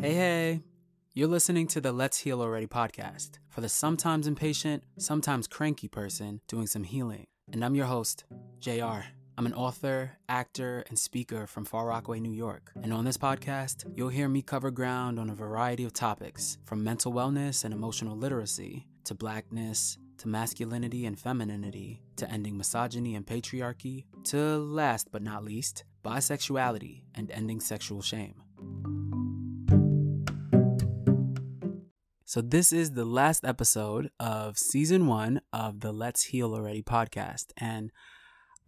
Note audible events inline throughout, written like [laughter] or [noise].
Hey, hey. You're listening to the Let's Heal Already podcast for the sometimes impatient, sometimes cranky person doing some healing. And I'm your host, JR. I'm an author, actor, and speaker from Far Rockaway, New York. And on this podcast, you'll hear me cover ground on a variety of topics from mental wellness and emotional literacy to blackness to masculinity and femininity to ending misogyny and patriarchy to last but not least, bisexuality and ending sexual shame. So, this is the last episode of season one of the Let's Heal Already podcast. And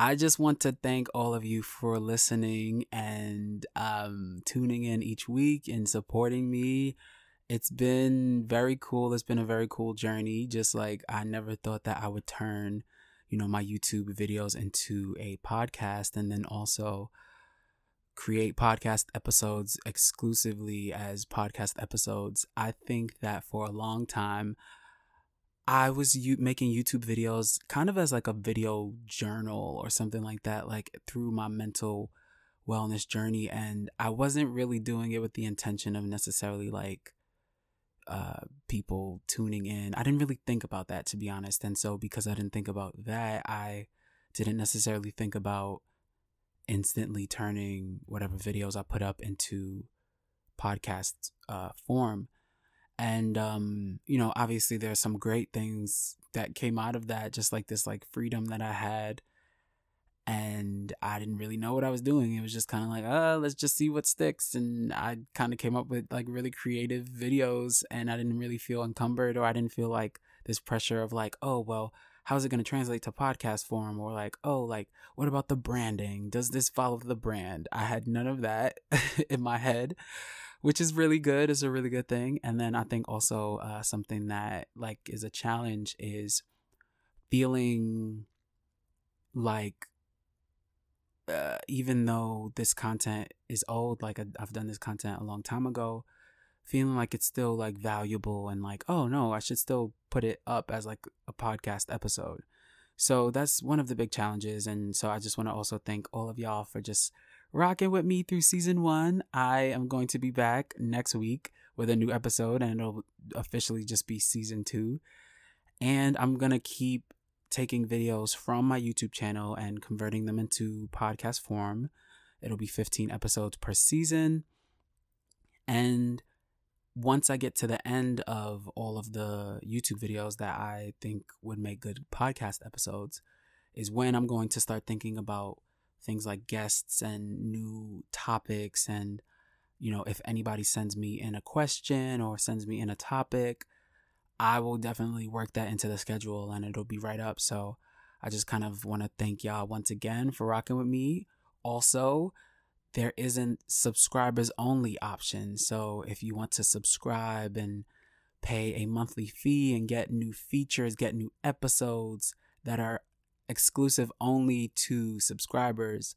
I just want to thank all of you for listening and um, tuning in each week and supporting me. It's been very cool. It's been a very cool journey. Just like I never thought that I would turn, you know, my YouTube videos into a podcast and then also create podcast episodes exclusively as podcast episodes. I think that for a long time, I was u- making YouTube videos kind of as like a video journal or something like that, like through my mental wellness journey. And I wasn't really doing it with the intention of necessarily like uh, people tuning in. I didn't really think about that, to be honest. And so, because I didn't think about that, I didn't necessarily think about instantly turning whatever videos I put up into podcast uh, form. And um, you know, obviously there's some great things that came out of that, just like this like freedom that I had. And I didn't really know what I was doing. It was just kind of like, uh, let's just see what sticks. And I kind of came up with like really creative videos and I didn't really feel encumbered or I didn't feel like this pressure of like, oh, well, how's it going to translate to podcast form? Or like oh like what about the branding? Does this follow the brand? I had none of that [laughs] in my head which is really good is a really good thing. And then i think also uh, something that like is a challenge is feeling like uh, even though this content is old like i've done this content a long time ago feeling like it's still like valuable and like oh no i should still put it up as like a podcast episode. So that's one of the big challenges and so i just want to also thank all of y'all for just rocking with me through season one. I am going to be back next week with a new episode and it'll officially just be season two. And i'm gonna keep taking videos from my youtube channel and converting them into podcast form. It'll be 15 episodes per season. And once I get to the end of all of the YouTube videos that I think would make good podcast episodes, is when I'm going to start thinking about things like guests and new topics. And, you know, if anybody sends me in a question or sends me in a topic, I will definitely work that into the schedule and it'll be right up. So I just kind of want to thank y'all once again for rocking with me. Also, there isn't subscribers only option. So if you want to subscribe and pay a monthly fee and get new features, get new episodes that are exclusive only to subscribers,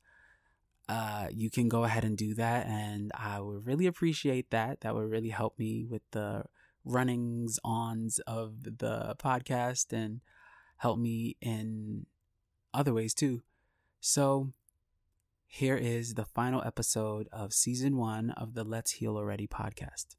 uh, you can go ahead and do that. And I would really appreciate that. That would really help me with the runnings ons of the podcast and help me in other ways too. So here is the final episode of season one of the Let's Heal Already podcast.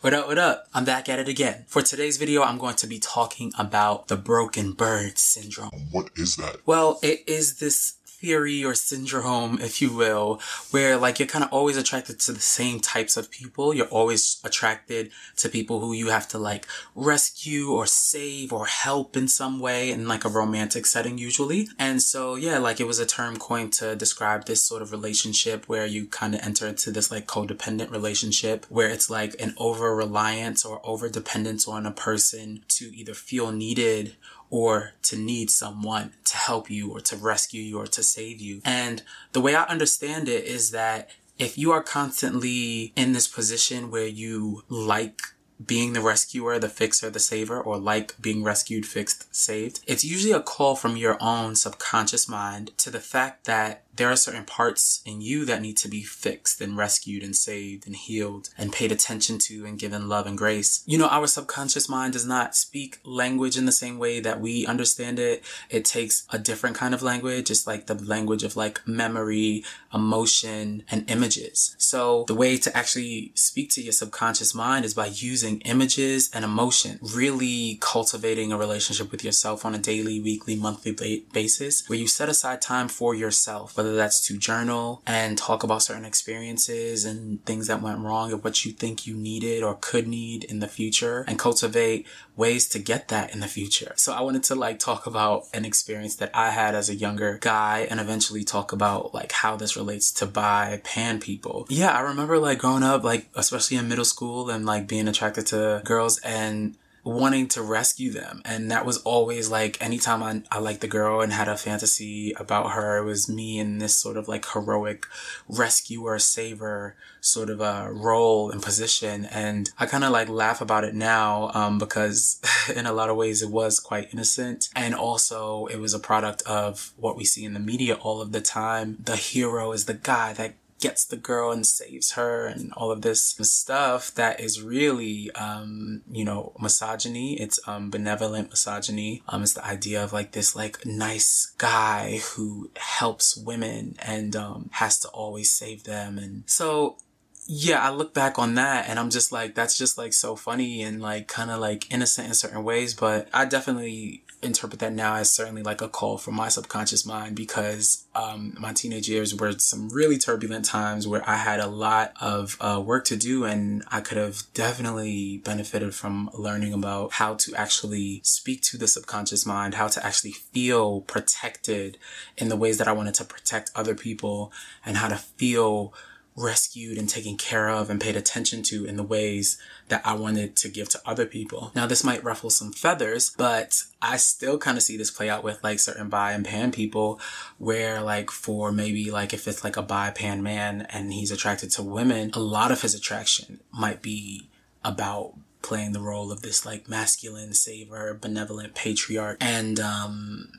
What up, what up? I'm back at it again. For today's video, I'm going to be talking about the broken bird syndrome. What is that? Well, it is this theory or syndrome, if you will, where like you're kind of always attracted to the same types of people. You're always attracted to people who you have to like rescue or save or help in some way in like a romantic setting usually. And so, yeah, like it was a term coined to describe this sort of relationship where you kind of enter into this like codependent relationship where it's like an over reliance or over dependence on a person to either feel needed or to need someone to help you or to rescue you or to save you. And the way I understand it is that if you are constantly in this position where you like being the rescuer, the fixer, the saver, or like being rescued, fixed, saved, it's usually a call from your own subconscious mind to the fact that there are certain parts in you that need to be fixed and rescued and saved and healed and paid attention to and given love and grace. You know, our subconscious mind does not speak language in the same way that we understand it. It takes a different kind of language. It's like the language of like memory, emotion, and images. So the way to actually speak to your subconscious mind is by using images and emotion, really cultivating a relationship with yourself on a daily, weekly, monthly basis where you set aside time for yourself whether that's to journal and talk about certain experiences and things that went wrong and what you think you needed or could need in the future and cultivate ways to get that in the future. So I wanted to like talk about an experience that I had as a younger guy and eventually talk about like how this relates to bi pan people. Yeah, I remember like growing up, like especially in middle school and like being attracted to girls and wanting to rescue them. And that was always like anytime I, I liked the girl and had a fantasy about her, it was me in this sort of like heroic rescuer, saver sort of a role and position. And I kind of like laugh about it now, um, because [laughs] in a lot of ways it was quite innocent. And also it was a product of what we see in the media all of the time. The hero is the guy that gets the girl and saves her and all of this stuff that is really um you know misogyny. It's um benevolent misogyny. Um it's the idea of like this like nice guy who helps women and um has to always save them. And so yeah, I look back on that and I'm just like, that's just like so funny and like kind of like innocent in certain ways. But I definitely interpret that now as certainly like a call from my subconscious mind because um, my teenage years were some really turbulent times where I had a lot of uh, work to do and I could have definitely benefited from learning about how to actually speak to the subconscious mind, how to actually feel protected in the ways that I wanted to protect other people and how to feel rescued and taken care of and paid attention to in the ways that I wanted to give to other people. Now, this might ruffle some feathers, but I still kind of see this play out with like certain bi and pan people where like for maybe like if it's like a bi pan man and he's attracted to women, a lot of his attraction might be about playing the role of this like masculine saver, benevolent patriarch. And, um,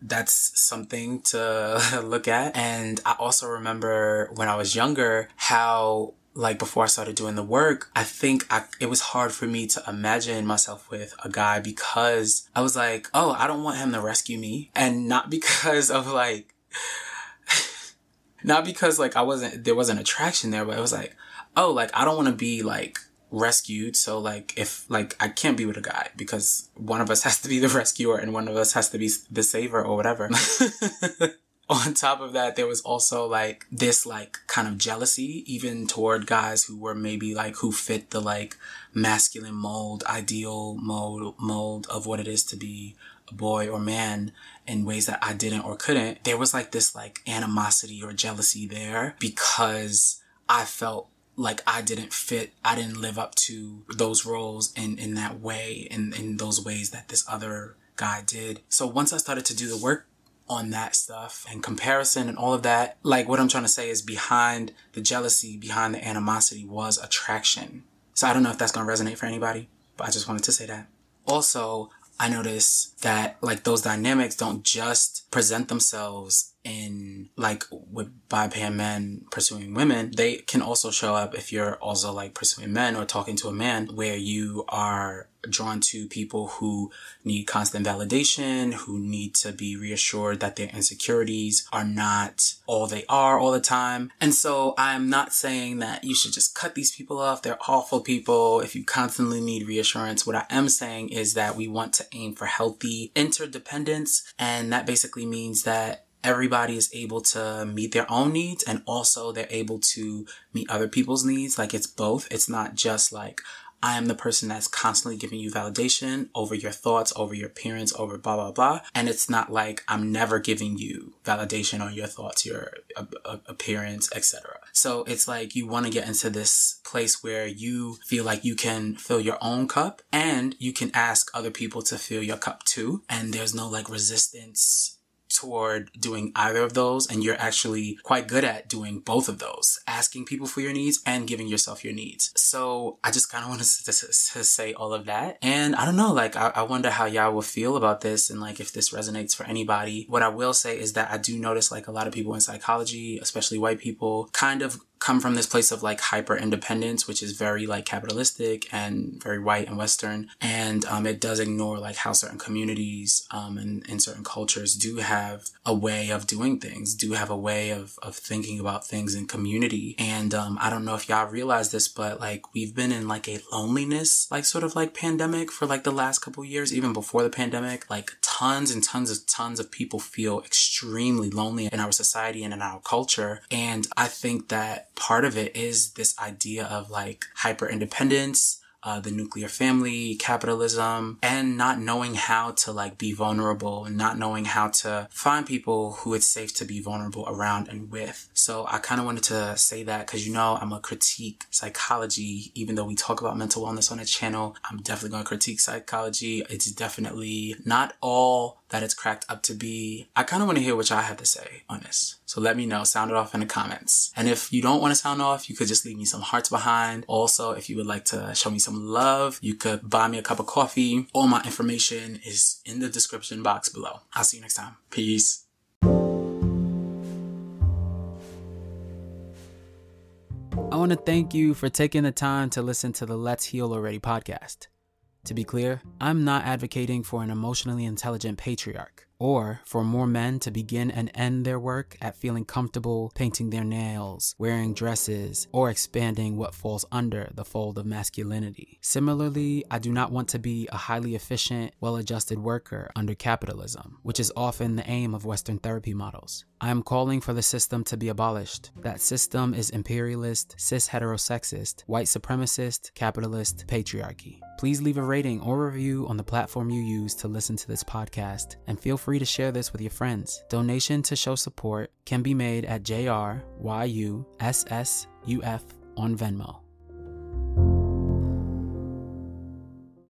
that's something to [laughs] look at. And I also remember when I was younger how like before I started doing the work, I think I, it was hard for me to imagine myself with a guy because I was like, oh, I don't want him to rescue me. And not [laughs] because of like, [laughs] not because like I wasn't, there wasn't attraction there, but it was like, oh, like I don't want to be like rescued. So like if like I can't be with a guy because one of us [laughs] has to be the rescuer and one of us has to be the saver or whatever. [laughs] [laughs] On top of that, there was also like this like kind of jealousy even toward guys who were maybe like who fit the like masculine mold, ideal mold mold of what it is to be a boy or man in ways that I didn't or couldn't. There was like this like animosity or jealousy there because I felt like I didn't fit, I didn't live up to those roles in, in that way, in, in those ways that this other guy did. So once I started to do the work on that stuff and comparison and all of that, like what I'm trying to say is behind the jealousy, behind the animosity was attraction. So I don't know if that's to resonate for anybody, but I just wanted to say that. Also, I notice that like those dynamics don't just present themselves in like with bi-pan men pursuing women, they can also show up if you're also like pursuing men or talking to a man where you are drawn to people who need constant validation, who need to be reassured that their insecurities are not all they are all the time. And so I'm not saying that you should just cut these people off. They're awful people if you constantly need reassurance. What I am saying is that we want to aim for healthy interdependence. And that basically means that everybody is able to meet their own needs and also they're able to meet other people's needs. Like it's both. It's not just like, I am the person that's constantly giving you validation over your thoughts, over your appearance, over blah, blah, blah. And it's not like I'm never giving you validation on your thoughts, your appearance, etc. So it's like you want to get into this place where you feel like you can fill your own cup and you can ask other people to fill your cup too. And there's no like resistance toward doing either of those and you're actually quite good at doing both of those asking people for your needs and giving yourself your needs. So i just kind of wanted to, to, to, say all of that. And i don't know like I, I wonder how y'all will feel about this and like if this resonates for anybody. What i will say is that i do notice like a lot of people in psychology especially white people kind of come from this place of like hyper independence, which is very like capitalistic and very white and Western. And um, it does ignore like how certain communities um, and, and certain cultures do have a way of doing things, do have a way of, of thinking about things in community. And um, I don't know if y'all realize this, but like we've been in like a loneliness, like sort of like pandemic for like the last couple years, even before the pandemic. Like tons and tons of tons of people feel extremely lonely in our society and in our culture. And I think that part of it is this idea of like hyper independence, uh, the nuclear family, capitalism, and not knowing how to like be vulnerable and not knowing how to find people who it's safe to be vulnerable around and with. So I kind of wanted to say that because you know I'm a critique psychology, even though we talk about mental wellness on the channel, I'm definitely going to critique psychology. It's definitely not all that it's cracked up to be. I kind of want to hear what y'all have to say on this. So let me know, sound it off in the comments. And if you don't want to sound off, you could just leave me some hearts behind. Also, if you would like to show me some love, you could buy me a cup of coffee. All my information is in the description box below. I'll see you next time. Peace. Want to thank you for taking the time to listen to the Let's Heal Already podcast. To be clear, I'm not advocating for an emotionally intelligent patriarch or for more men to begin and end their work at feeling comfortable painting their nails, wearing dresses, or expanding what falls under the fold of masculinity. Similarly, I do not want to be a highly efficient, well adjusted worker under capitalism, which is often the aim of Western therapy models. I am calling for the system to be abolished. That system is imperialist, cis heterosexist, white supremacist, capitalist, patriarchy. Please leave a rating or review on the platform you use to listen to this podcast, and feel free to share this with your friends. Donation to show support can be made at JRYUSSUF on Venmo.